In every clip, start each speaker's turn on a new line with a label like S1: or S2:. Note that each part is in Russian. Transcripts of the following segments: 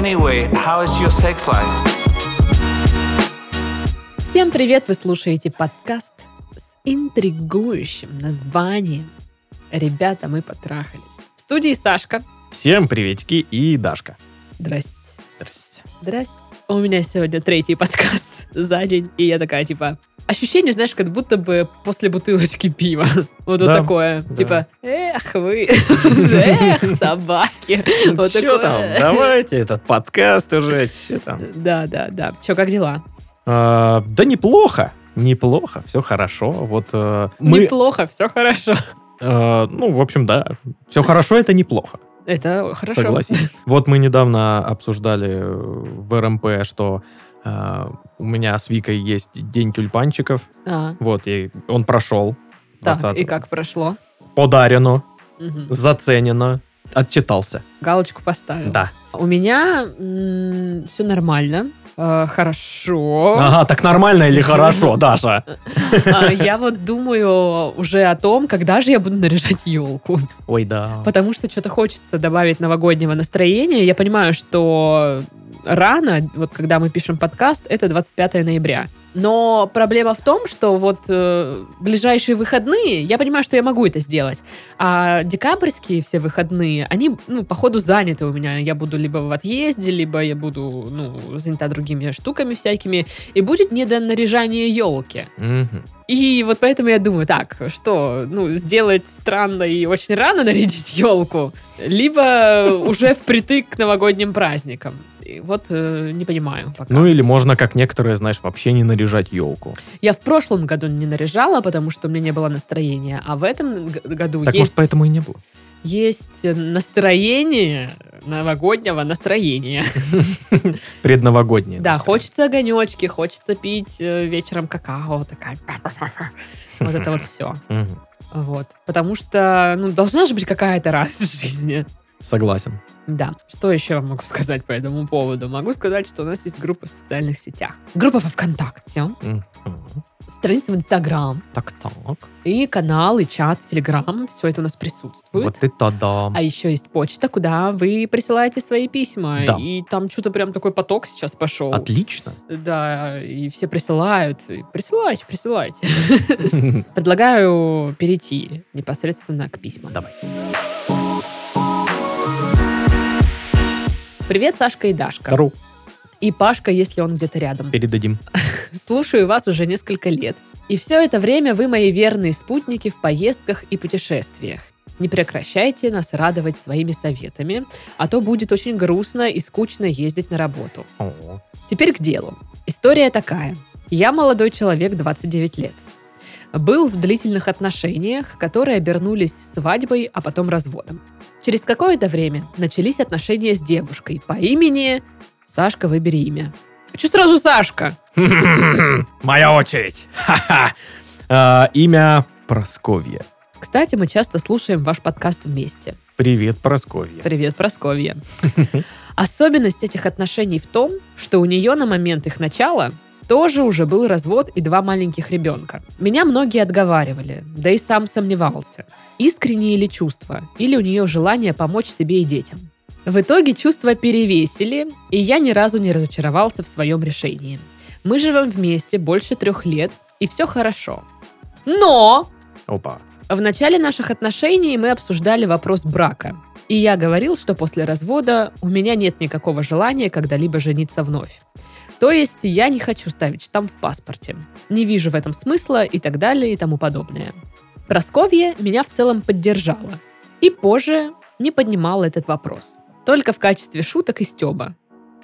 S1: Anyway, how is your sex life?
S2: Всем привет! Вы слушаете подкаст с интригующим названием «Ребята, мы потрахались». В студии Сашка.
S3: Всем приветики и Дашка.
S2: Здрасте.
S3: Здрасте.
S2: Здрасте. У меня сегодня третий подкаст за день, и я такая, типа, ощущение, знаешь, как будто бы после бутылочки пива. Вот,
S3: Да,
S2: вот такое.
S3: да.
S2: Типа, эх вы, эх, собаки. Вот
S3: Че там? Давайте этот подкаст уже. Че там?
S2: Да, да, да. Че, как дела?
S3: А, да неплохо. Неплохо, все хорошо. Вот э, мы,
S2: Неплохо, все хорошо.
S3: э, ну, в общем, да, все хорошо, это неплохо,
S2: Это хорошо.
S3: согласен. Вот мы недавно обсуждали в РМП, что э, у меня с Викой есть день тюльпанчиков.
S2: А,
S3: Вот, и он прошел.
S2: так,
S3: 20-го.
S2: и как прошло?
S3: Подарено,
S2: Мгм.
S3: заценено, отчитался.
S2: Галочку поставил.
S3: Да.
S2: У меня все нормально. э, хорошо.
S3: Ага, так нормально или хорошо, Даша?
S2: А, Я вот думаю уже о том, когда же я буду наряжать елку.
S3: Ой, да.
S2: Потому что что-то хочется добавить новогоднего настроения. Я понимаю, что рано, вот когда мы пишем подкаст, это 25 ноября. Но проблема в том, что вот э, ближайшие выходные, я понимаю, что я могу это сделать. А декабрьские все выходные, они, ну, походу, заняты у меня. Я буду либо в отъезде, либо я буду, ну, занята другими штуками всякими. И будет не до наряжания елки.
S3: Мгм.
S2: И вот поэтому я думаю, так, что, ну, сделать странно и очень рано нарядить елку, либо уже впритык к новогодним праздникам. Вот э, не понимаю пока.
S3: Ну или можно, как некоторые, знаешь, вообще не наряжать елку.
S2: Я в прошлом году не наряжала, потому что у меня не было настроения, а в этом году
S3: Так
S2: есть,
S3: может поэтому и не было.
S2: есть настроение новогоднего настроения.
S3: Предновогоднее.
S2: Да,
S3: так
S2: хочется огонечки, хочется пить э, вечером какао, такая. Вот это вот все. Вот. Потому что, ну, должна же быть какая-то радость в жизни.
S3: Согласен.
S2: Да. Что еще я могу сказать по этому поводу? Могу сказать, что у нас есть группа в социальных сетях. Группа во ВКонтакте,
S3: Мгм.
S2: страница в Инстаграм
S3: Так, так.
S2: и канал, и чат в Телеграм. Все это у нас присутствует.
S3: Вот это да.
S2: А еще есть почта, куда вы присылаете свои письма.
S3: Да.
S2: И там что-то прям такой поток сейчас пошел.
S3: Отлично.
S2: Да, и все присылают. И Присылайте, присылайте. Предлагаю перейти непосредственно к письмам.
S3: Давай.
S2: Привет, Сашка и Дашка.
S3: Тару.
S2: И Пашка, если он где-то рядом.
S3: Передадим.
S2: Слушаю вас уже несколько лет. И все это время вы мои верные спутники в поездках и путешествиях. Не прекращайте нас радовать своими советами, а то будет очень грустно и скучно ездить на работу.
S3: О,
S2: Теперь к делу. История такая. Я молодой человек, 29 лет. Был в длительных отношениях, которые обернулись свадьбой, а потом разводом. Через какое-то время начались отношения с девушкой по имени... Сашка, выбери имя. Че сразу Сашка?
S3: Моя очередь. А, Имя Просковья.
S2: Кстати, мы часто слушаем ваш подкаст вместе.
S3: Привет, Просковья.
S2: Привет, Просковья. Особенность этих отношений в том, что у нее на момент их начала тоже уже был развод и два маленьких ребенка. Меня многие отговаривали, да и сам сомневался. Искренние ли чувства, или у нее желание помочь себе и детям. В итоге чувства перевесили, и я ни разу не разочаровался в своем решении. Мы живем вместе больше трех лет, и все хорошо. Но
S3: Опа.
S2: в начале наших отношений мы обсуждали вопрос брака. И я говорил, что после развода у меня нет никакого желания когда-либо жениться вновь. То есть я не хочу ставить штамп в паспорте. Не вижу в этом смысла и так далее и тому подобное. Просковья меня в целом поддержала. И позже не поднимала этот вопрос. Только в качестве шуток и стеба.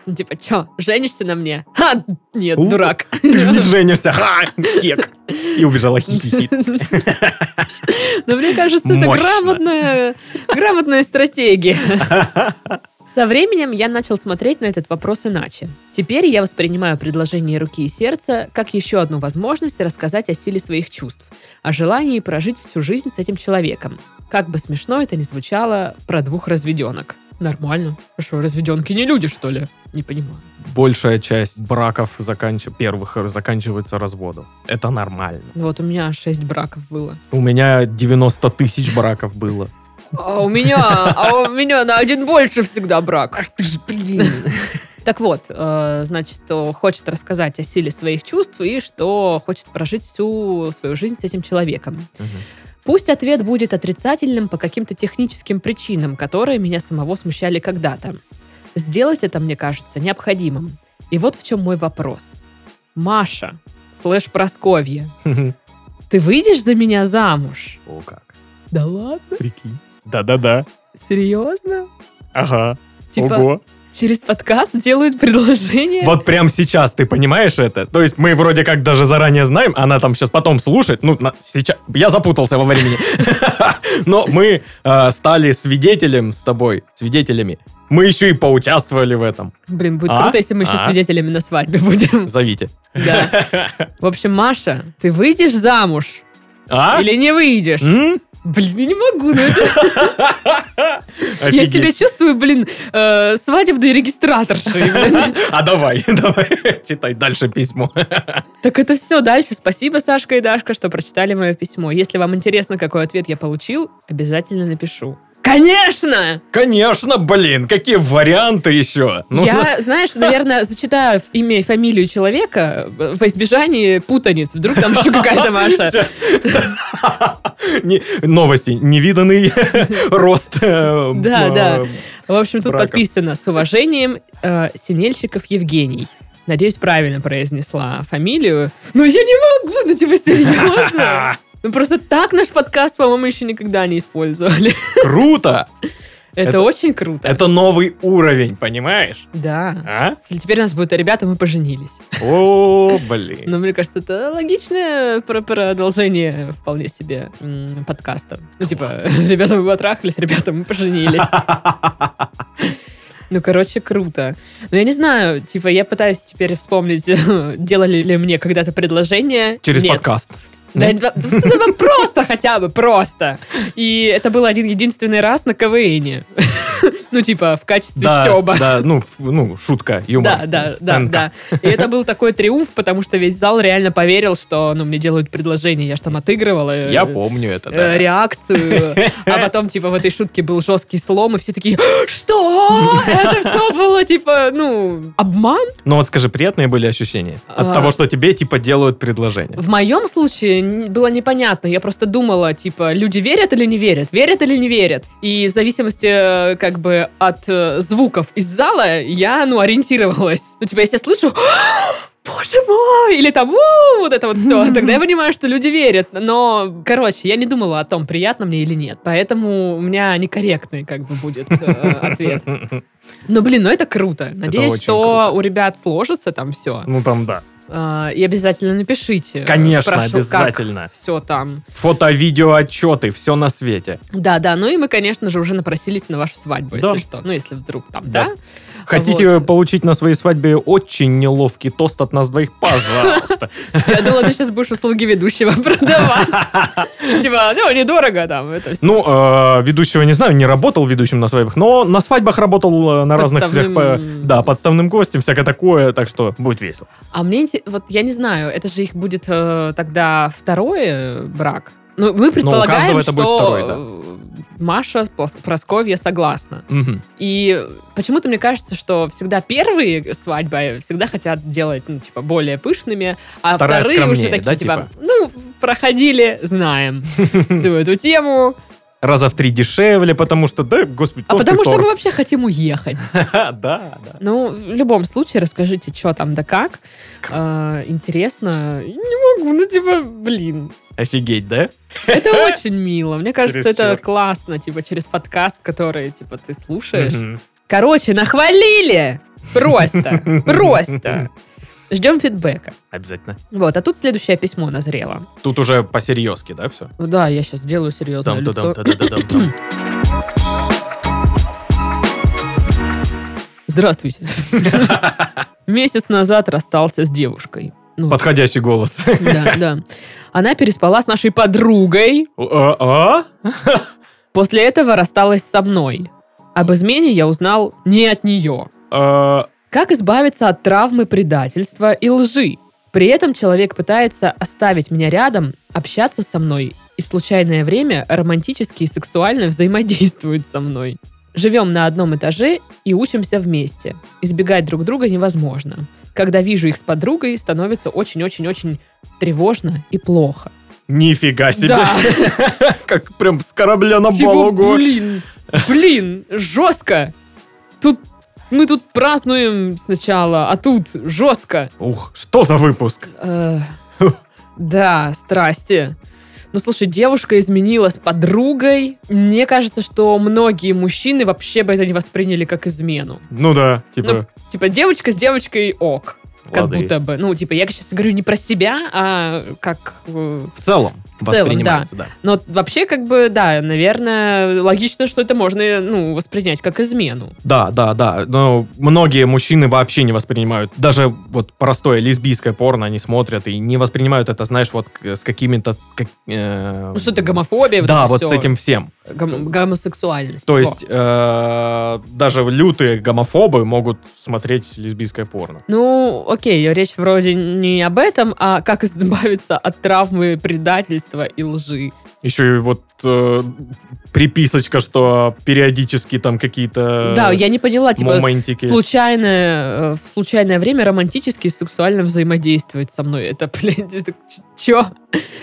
S2: Ну, Типа, чё, женишься на мне? Ха, нет,
S3: У,
S2: дурак.
S3: Ты же не женишься. Ха, кек. И убежала хихи.
S2: Но мне кажется, это грамотная, грамотная стратегия. Со временем я начал смотреть на этот вопрос иначе. Теперь я воспринимаю предложение руки и сердца как еще одну возможность рассказать о силе своих чувств, о желании прожить всю жизнь с этим человеком. Как бы смешно это ни звучало про двух разведенок. Нормально. Что, разведенки не люди, что ли? Не понимаю.
S3: Большая часть браков заканч- первых заканчивается разводом. Это нормально.
S2: Вот у меня шесть браков было.
S3: У меня 90 тысяч браков было.
S2: А у меня, а у меня на один больше всегда брак.
S3: Ах ты ж, блин.
S2: Так вот, э, значит, хочет рассказать о силе своих чувств и что хочет прожить всю свою жизнь с этим человеком. Пусть ответ будет отрицательным по каким-то техническим причинам, которые меня самого смущали когда-то. Сделать это, мне кажется, необходимым. И вот в чем мой вопрос. Маша, слэш Просковья, ты выйдешь за меня замуж?
S3: О, как.
S2: Да ладно?
S3: Прикинь. Да-да-да.
S2: Серьезно?
S3: Ага.
S2: Типа,
S3: Ого.
S2: через подкаст делают предложение?
S3: Вот прям сейчас ты понимаешь это? То есть мы вроде как даже заранее знаем, она там сейчас потом слушает. Ну, на- сейчас... Я запутался во времени. Но мы э, стали свидетелем с тобой, свидетелями. Мы еще и поучаствовали в этом.
S2: Блин, будет
S3: А?
S2: круто, если мы еще
S3: А?
S2: свидетелями на свадьбе будем.
S3: Зовите.
S2: Да. В общем, Маша, ты выйдешь замуж
S3: А?
S2: или не выйдешь?
S3: М?
S2: Блин, я не могу, ну это... Я себя чувствую, блин, э, свадебной регистраторшей. блин.
S3: А давай, давай, читай дальше письмо.
S2: Так это все дальше. Спасибо, Сашка и Дашка, что прочитали мое письмо. Если вам интересно, какой ответ я получил, обязательно напишу. Конечно!
S3: Конечно, блин, какие варианты еще? Ну,
S2: Я, знаешь, наверное, зачитаю имя и фамилию человека во избежание путаниц. Вдруг там еще какая-то Маша.
S3: Новости. Невиданный рост. э,
S2: Да,
S3: э,
S2: да. В общем, тут подписано с уважением э, Синельщиков Евгений. Надеюсь, правильно произнесла фамилию. Но я не могу, ну типа серьезно. Ну просто так наш подкаст, по-моему, еще никогда не использовали.
S3: Круто!
S2: Это,
S3: Это-
S2: очень круто.
S3: Это новый уровень, понимаешь?
S2: Да.
S3: А?
S2: Если теперь у нас будут ребята, мы поженились.
S3: О, блин.
S2: Но мне кажется, это логичное про- продолжение вполне себе подкаста. Ну, типа, ребята, мы потрахались, ребята, мы поженились. Ну, короче, круто. Но я не знаю, типа, я пытаюсь теперь вспомнить, делали ли мне когда-то предложение.
S3: Через
S2: Нет.
S3: подкаст.
S2: Да, да, просто хотя бы, просто. И это был один единственный раз на КВНе. Ну, типа, в качестве
S3: Да,
S2: Стеба.
S3: да, ну, ну, шутка, юмор.
S2: Да, да, да,
S3: сценка.
S2: да. И это был такой триумф, потому что весь зал реально поверил, что ну, мне делают предложение. Я же там отыгрывала э,
S3: Я помню это,
S2: э,
S3: да.
S2: реакцию. А потом, типа, в этой шутке был жесткий слом, и все такие, что? Это все было, типа, ну, обман?
S3: Ну вот скажи, приятные были ощущения от
S2: А.
S3: того, что тебе, типа, делают предложение?
S2: В моем случае было непонятно. Я просто думала, типа, люди верят или не верят? Верят или не верят? И в зависимости, э, как бы, от э, звуков из зала, я, ну, ориентировалась. Ну, типа, если я слышу Боже мой! Или там, «У!» вот это вот все. Тогда я понимаю, что люди верят. Но, короче, я не думала о том, приятно мне или нет. Поэтому у меня некорректный, как бы, будет э, ответ. Но, блин, ну это круто. Надеюсь,
S3: очень
S2: что
S3: круто.
S2: у ребят сложится там все.
S3: Ну там да.
S2: А, И обязательно напишите.
S3: Конечно, обязательно.
S2: Все там.
S3: Фото, видео, отчеты, все на свете.
S2: Да, да. Ну и мы, конечно же, уже напросились на вашу свадьбу,
S3: Да.
S2: если что. Ну, если вдруг там,
S3: Да.
S2: да?
S3: Хотите
S2: Вот.
S3: получить на своей свадьбе очень неловкий тост от нас двоих? Пожалуйста.
S2: Я думала, ты сейчас будешь услуги ведущего продавать. Типа, ну, недорого там это все.
S3: Ну, э, ведущего не знаю, не работал ведущим на свадьбах, но на свадьбах работал э, на разных всех... По- Да, подставным гостем, всякое такое, так что будет весело.
S2: А мне, вот я не знаю, это же их будет э, тогда второй э, брак. Ну, мы предполагаем,
S3: каждого это
S2: что
S3: будет второй, да.
S2: Маша Просковья согласна.
S3: Мгм.
S2: И почему-то мне кажется, что всегда первые свадьбы всегда хотят делать, ну, типа, более пышными, а
S3: Вторая
S2: вторые уже такие,
S3: да,
S2: типа, ну, проходили, знаем всю эту тему.
S3: Раза в три дешевле, потому что, да, господи,
S2: А
S3: торт
S2: потому что мы
S3: торт.
S2: вообще хотим уехать.
S3: Да, да.
S2: Ну, в любом случае, расскажите, что там да как. А, Интересно. Не могу, ну, типа, блин.
S3: Офигеть, да?
S2: Это очень мило. Мне кажется, это классно, типа, через подкаст, который, типа, ты слушаешь. Короче, нахвалили! Просто, просто. Ждем фидбэка.
S3: Обязательно.
S2: Вот, а тут следующее письмо назрело.
S3: Тут уже по-серьезки, да, все?
S2: Да, я сейчас сделаю серьезное лицо. Здравствуйте. Месяц назад расстался с девушкой. Ну,
S3: Подходящий голос.
S2: да, да. Она переспала с нашей подругой.
S3: А? а?
S2: После этого рассталась со мной. Об измене я узнал не от нее. Как избавиться от травмы предательства и лжи? При этом человек пытается оставить меня рядом, общаться со мной и в случайное время романтически и сексуально взаимодействуют со мной. Живем на одном этаже и учимся вместе. Избегать друг друга невозможно. Когда вижу их с подругой, становится очень-очень-очень тревожно и плохо.
S3: Нифига себе.
S2: Да.
S3: Как прям с корабля на
S2: Чего, блин, блин, жестко. Тут мы тут празднуем сначала, а тут жестко.
S3: Ух, что за выпуск?
S2: Э, Да, страсти. Ну, слушай, девушка изменила с подругой. Мне кажется, что многие мужчины вообще бы это не восприняли как измену.
S3: Ну да, типа,
S2: Типа, девочка с девочкой ок. Как
S3: лады.
S2: будто бы. Ну, типа, я сейчас говорю не про себя, а как... э,
S3: в целом
S2: В целом,
S3: воспринимается, да.
S2: Но вообще, как бы, да, наверное, логично, что это можно, ну, воспринять как измену.
S3: Да, да, да. Но многие мужчины вообще не воспринимают. Даже вот простое лесбийское порно они смотрят и не воспринимают это, знаешь, вот с какими-то... как, э,
S2: Ну, что-то гомофобия.
S3: Да,
S2: это
S3: вот
S2: всё.
S3: с этим всем.
S2: Гом- гомосексуальность.
S3: То есть э, даже лютые гомофобы могут смотреть лесбийское порно.
S2: Ну, окей, речь вроде не об этом, а как избавиться от травмы предательства и лжи.
S3: Еще и вот э, приписочка, что периодически там какие-то
S2: да, я не поняла, типа,
S3: моментики.
S2: случайное, э, в случайное время романтически и сексуально взаимодействует со мной. Это, блин, это чё?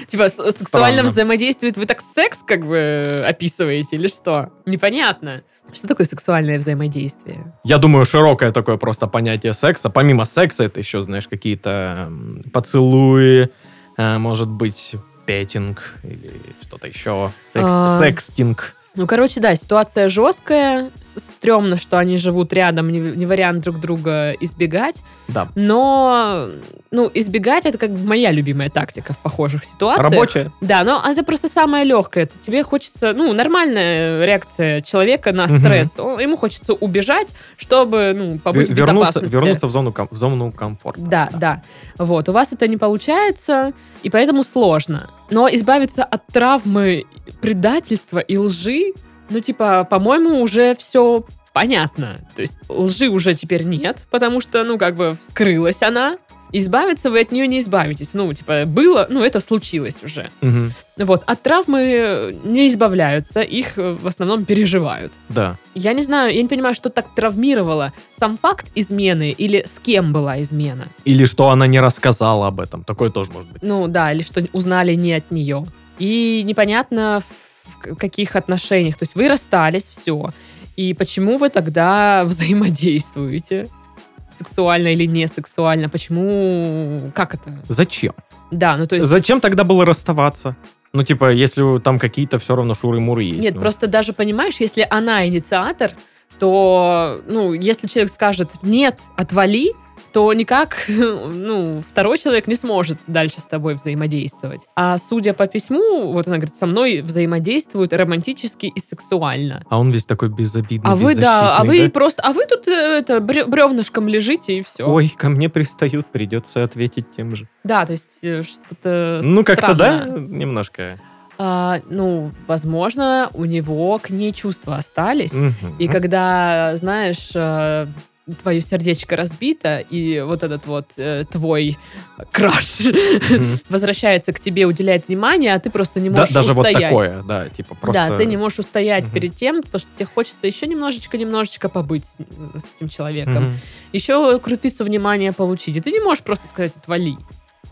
S2: Типа, сексуально взаимодействует, вы так секс как бы описываете или что? Непонятно. Что такое сексуальное взаимодействие?
S3: Я думаю, широкое такое просто понятие секса. Помимо секса, это еще, знаешь, какие-то поцелуи, э, может быть, петинг или что-то еще. Секс-
S2: А.
S3: Секстинг.
S2: Ну, короче, да, ситуация жесткая. Стремно, что они живут рядом, не, не вариант друг друга избегать.
S3: Да.
S2: Но, ну, избегать это как бы моя любимая тактика в похожих ситуациях.
S3: Рабочее?
S2: Да, но это просто самое легкое. Это тебе хочется, ну, нормальная реакция человека на стресс. Он- Ему хочется убежать, чтобы, ну, побыть в
S3: вернуться,
S2: безопасности.
S3: вернуться в зону, ком- в зону комфорта.
S2: Да, да. Вот, у вас это не получается, и поэтому сложно. Но избавиться от травмы предательства и лжи, ну, типа, по-моему, уже все понятно. То есть лжи уже теперь нет, потому что, ну, как бы вскрылась она. Избавиться вы от нее не избавитесь. Ну, типа, было, ну, это случилось уже.
S3: Мгм.
S2: Вот, от травмы не избавляются, их э, в основном переживают.
S3: Да.
S2: Я не знаю, я не понимаю, что так травмировало. Сам факт измены или с кем была измена?
S3: Или что она не рассказала об этом. Такое тоже может быть.
S2: Ну да, или что узнали не от нее. И непонятно в каких отношениях. То есть вы расстались, все. И почему вы тогда взаимодействуете? Сексуально или не сексуально? Почему? Как это?
S3: Зачем?
S2: Да, ну то есть...
S3: Зачем тогда было расставаться? Ну, типа, если там какие-то все равно шуры-муры есть.
S2: Нет,
S3: ну.
S2: просто даже понимаешь, если она инициатор, то, ну, если человек скажет «нет, отвали», то никак, ну, второй человек не сможет дальше с тобой взаимодействовать. А судя по письму, вот она говорит, со мной взаимодействуют романтически и сексуально.
S3: А он весь такой безобидный,
S2: А вы, да, а вы
S3: беззащитный,
S2: просто, а вы тут э, это бревнышком лежите и все.
S3: Ой, ко мне пристают, придется ответить тем же.
S2: Да, то есть э, что-то
S3: Ну, как-то, да, немножко.
S2: А, ну, возможно, у него к ней чувства остались.
S3: Мгм.
S2: И когда, знаешь, э, твое сердечко разбито, и вот этот вот э, твой краш возвращается к тебе, уделяет внимание, а ты просто не
S3: Да,
S2: можешь
S3: даже вот
S2: устоять.
S3: такое, да, типа просто...
S2: Да, ты не можешь устоять перед тем, потому что тебе хочется еще немножечко-немножечко побыть с, с этим человеком. Еще крупицу внимания получить. И ты не можешь просто сказать «отвали».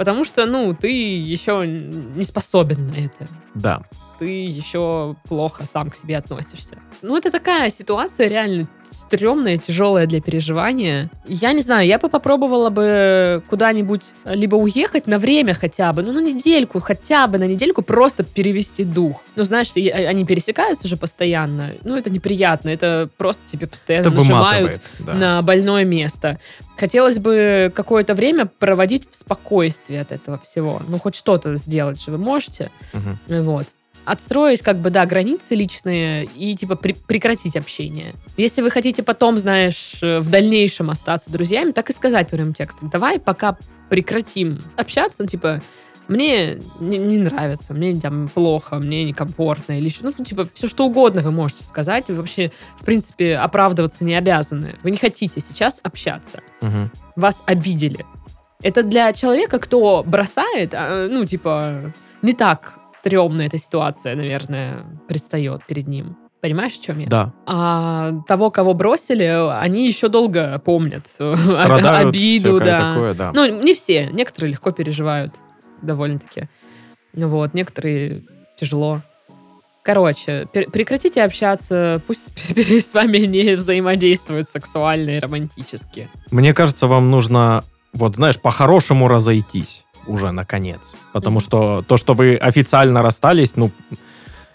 S2: Потому что, ну, ты еще не способен на это
S3: Да.
S2: Ты еще плохо сам к себе относишься. Ну, это такая ситуация реально стрёмная, тяжелая для переживания. Я не знаю, я бы попробовала бы куда-нибудь либо уехать на время хотя бы, ну, на недельку, хотя бы на недельку просто перевести дух. Ну, знаешь, и- они пересекаются же постоянно. Ну, это неприятно, это просто тебе постоянно
S3: Это
S2: нажимают
S3: да.
S2: на больное место. Хотелось бы какое-то время проводить в спокойствии от этого всего. Ну, хоть что-то сделать же вы можете.
S3: Мгм.
S2: Вот. Отстроить, как бы, да, границы личные и, типа, при- прекратить общение. Если вы хотите потом, знаешь, э, в дальнейшем остаться друзьями, так и сказать прямым текстом. Давай пока прекратим общаться, ну, типа, мне не, не нравится, мне там плохо, мне некомфортно, или еще, ну, типа, все что угодно вы можете сказать, вы вообще, в принципе, оправдываться не обязаны. Вы не хотите сейчас общаться
S3: Мгм.
S2: вас обидели. Это для человека, кто бросает, а, ну, типа, не так стрёмная эта ситуация, наверное, предстает перед ним. Понимаешь, в чем я?
S3: Да.
S2: А того, кого бросили, они еще долго помнят
S3: Страдают,
S2: обиду, да.
S3: такое, да.
S2: Ну, не все. Некоторые легко переживают довольно-таки. Ну Вот, некоторые тяжело. Короче, пер- прекратите общаться, пусть с вами не взаимодействуют сексуально и романтически.
S3: Мне кажется, вам нужно, вот знаешь, по-хорошему разойтись уже наконец. Потому
S2: Мгм.
S3: что то, что вы официально расстались, ну,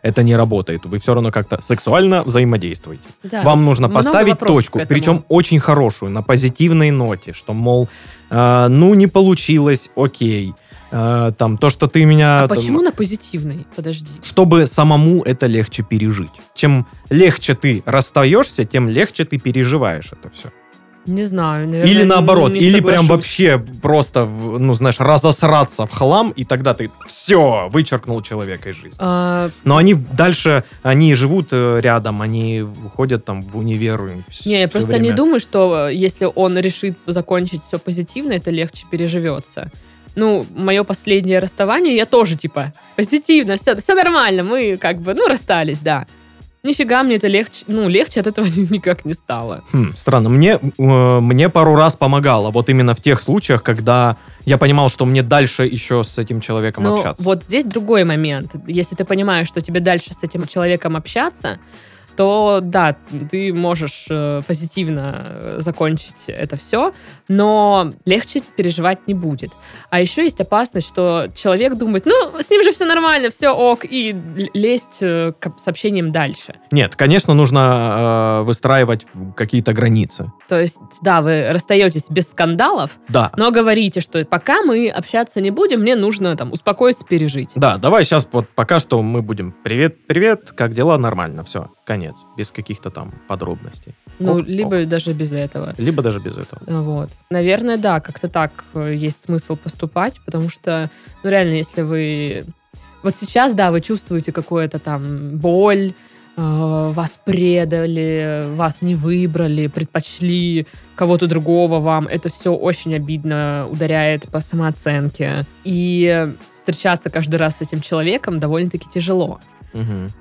S3: это не работает. Вы все равно как-то сексуально взаимодействуете.
S2: Да.
S3: Вам нужно поставить точку, причем очень хорошую, на позитивной ноте, что, мол, э, ну, не получилось, окей. Э, там, то, что ты меня...
S2: А
S3: там,
S2: почему на позитивной? Подожди.
S3: чтобы самому это легче пережить. Чем легче ты расстаешься, тем легче ты переживаешь это все.
S2: Не знаю. наверное,
S3: Или наоборот,
S2: не
S3: или прям вообще просто, ну, знаешь, разосраться в хлам, и тогда ты все, вычеркнул человека из жизни.
S2: А,
S3: Но они дальше, они живут э, рядом, они ходят там в универ.
S2: Не, я просто
S3: время.
S2: не думаю, что э, если он решит закончить все позитивно, это легче переживется. Ну, мое последнее расставание, я тоже, типа, позитивно, все, все нормально, мы как бы, ну, расстались, да. Нифига мне это легче, ну, легче от этого никак не стало.
S3: Хм, странно. Мне, э, мне пару раз помогало. Вот именно в тех случаях, когда я понимал, что мне дальше еще с этим человеком
S2: Но
S3: общаться.
S2: вот здесь другой момент. Если ты понимаешь, что тебе дальше с этим человеком общаться, то да, ты можешь э, позитивно э, закончить это все, но легче переживать не будет. А еще есть опасность, что человек думает, ну, с ним же все нормально, все ок, и лезть э, к сообщениям дальше.
S3: Нет, конечно, нужно э, выстраивать какие-то границы.
S2: То есть, да, вы расстаетесь без скандалов,
S3: Да.
S2: но говорите, что пока мы общаться не будем, мне нужно там успокоиться, пережить.
S3: Да, давай сейчас вот пока что мы будем привет, привет, как дела, нормально, все, конец, без каких-то там подробностей.
S2: Ну,
S3: Ок,
S2: либо даже без этого.
S3: Либо даже без этого.
S2: Вот. Наверное, да, как-то так э, есть смысл поступать, потому что, ну, реально, если вы... Вот сейчас, да, вы чувствуете какую-то там боль, э, вас предали, вас не выбрали, предпочли кого-то другого вам. Это все очень обидно, ударяет по самооценке. И встречаться каждый раз с этим человеком довольно-таки тяжело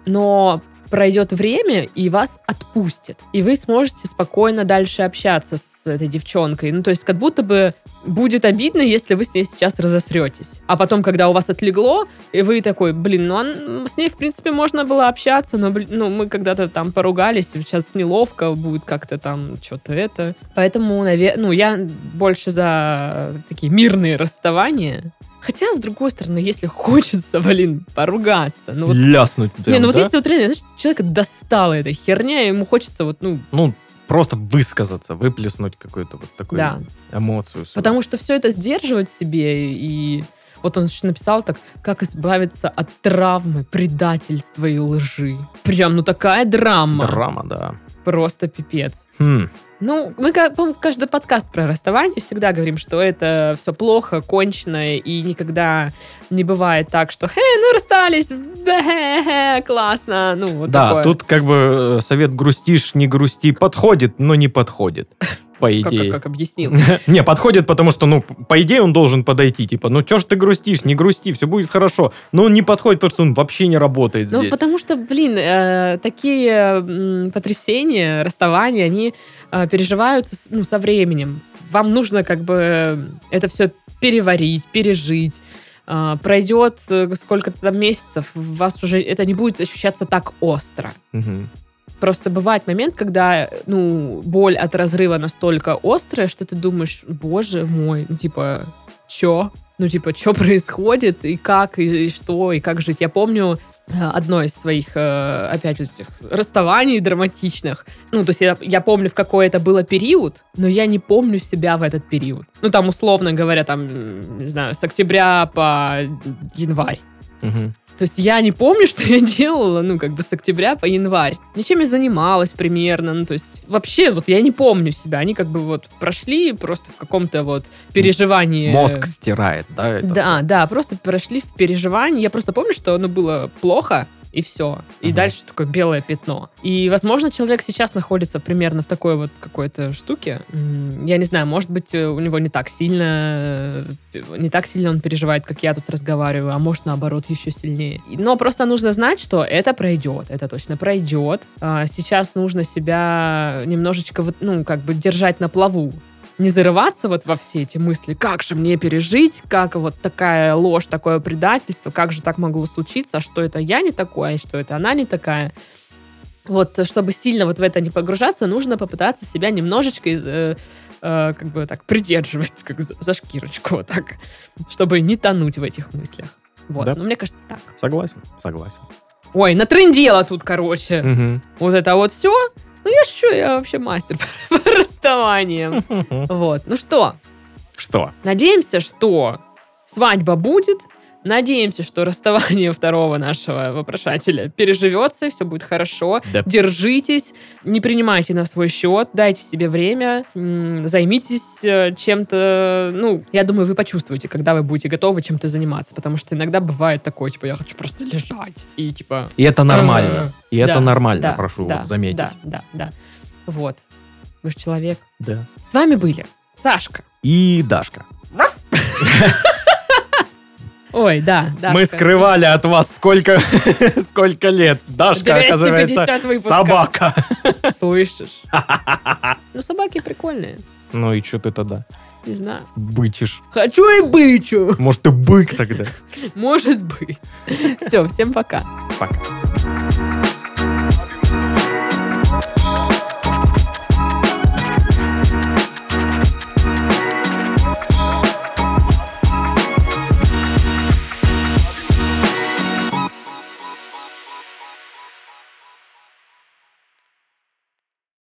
S2: но пройдет время, и вас отпустит. И вы сможете спокойно дальше общаться с этой девчонкой. Ну, то есть, как будто бы будет обидно, если вы с ней сейчас разосретесь. А потом, когда у вас отлегло, и вы такой, блин, ну, он- с ней, в принципе, можно было общаться, но, блин, ну, мы когда-то там поругались, сейчас неловко будет как-то там что-то это. Поэтому, наверное, ну, я больше за такие мирные расставания. Хотя, с другой стороны, если хочется, блин, поругаться, ну вот
S3: Ляснуть
S2: не,
S3: прям,
S2: ну вот
S3: да?
S2: если вот реально, знаешь, человека достала эта херня, ему хочется вот, ну,
S3: Ну, просто высказаться, выплеснуть какую-то вот такую
S2: да.
S3: эмоцию. свою.
S2: Потому что все это сдерживать себе, и вот он еще написал так, как избавиться от травмы, предательства и лжи. Прям, ну такая драма.
S3: Драма, да.
S2: Просто пипец.
S3: Хм.
S2: Ну, мы, как, каждый подкаст про расставание всегда говорим, что это все плохо, кончено, и никогда не бывает так, что «Хей, ну расстались, бе-хе-хе, классно». Ну, вот
S3: да,
S2: такое.
S3: тут как бы э, совет грустишь, не грусти подходит, но не подходит, по
S2: как,
S3: идее.
S2: как, как объяснил.
S3: Не, подходит, потому что, ну, по идее он должен подойти, типа, ну, чё ж ты грустишь, не грусти, все будет хорошо. Но он не подходит, потому что он вообще не работает
S2: Ну,
S3: здесь.
S2: потому что, блин, э, такие м, потрясения, расставания, они э, переживаются с- ну, со временем. Вам нужно как бы это все переварить, пережить. Э, пройдет э, сколько-то там месяцев, вас уже это не будет ощущаться так остро.
S3: Мгм.
S2: Просто бывает момент, когда, ну, боль от разрыва настолько острая, что ты думаешь, боже мой, ну, типа, чё? Ну, типа, что происходит, и как, и, и что, и как жить. Я помню э, одно из своих, э, опять вот этих расставаний драматичных. Ну, то есть я, я помню, в какой это было период, но я не помню себя в этот период. Ну, там, условно говоря, там, не знаю, с октября по январь.
S3: Мгм.
S2: То есть я не помню, что я делала, ну, как бы с октября по январь. Ничем я занималась примерно, ну, то есть вообще вот я не помню себя. Они как бы вот прошли просто в каком-то вот переживании.
S3: Мозг стирает, да?
S2: Да, да, просто прошли в переживании. Я просто помню, что оно было плохо, и все. И
S3: Мгм.
S2: дальше такое белое пятно. И, возможно, человек сейчас находится примерно в такой вот какой-то штуке. Я не знаю, может быть, э, у него не так сильно, э, не так сильно он переживает, как я тут разговариваю, а может, наоборот, еще сильнее. Но просто нужно знать, что это пройдет, это точно пройдет. А, Сейчас нужно себя немножечко, ну, как бы держать на плаву не зарываться вот во все эти мысли, как же мне пережить, как вот такая ложь, такое предательство, как же так могло случиться, а что это я не такое, а что это она не такая. Вот, чтобы сильно вот в это не погружаться, нужно попытаться себя немножечко из, э, э, как бы так придерживать, как за, за шкирочку, вот так, чтобы не тонуть в этих мыслях. Вот,
S3: Да.
S2: ну, мне кажется, так.
S3: Согласен, согласен.
S2: Ой, натрындела тут, короче.
S3: Мгм.
S2: Вот это вот все. Ну, я что, я вообще мастер по расставаниям. Вот, ну что,
S3: Что?
S2: Надеемся, что свадьба будет. Надеемся, что расставание второго нашего вопрошателя переживется, все будет хорошо.
S3: Да.
S2: Держитесь, не принимайте на свой счет, дайте себе время, займитесь э, чем-то. Ну, я думаю, вы почувствуете, когда вы будете готовы чем-то заниматься, потому что иногда бывает такое, типа, я хочу просто лежать. И типа...
S3: И это нормально. И это нормально, прошу заметить.
S2: Да, да, да. Вот. Вы же человек.
S3: Да.
S2: С вами были Сашка.
S3: И Дашка.
S2: Ой, да, Дашка.
S3: Мы скрывали от вас сколько, сколько лет. Дашка,
S2: 250
S3: оказывается,
S2: выпусков.
S3: собака.
S2: Слышишь? Ну, собаки прикольные.
S3: Ну и что ты тогда?
S2: Не знаю.
S3: Бычишь.
S2: Хочу и бычу.
S3: Может, ты бык тогда?
S2: Может быть. Все, всем пока.
S3: Пока.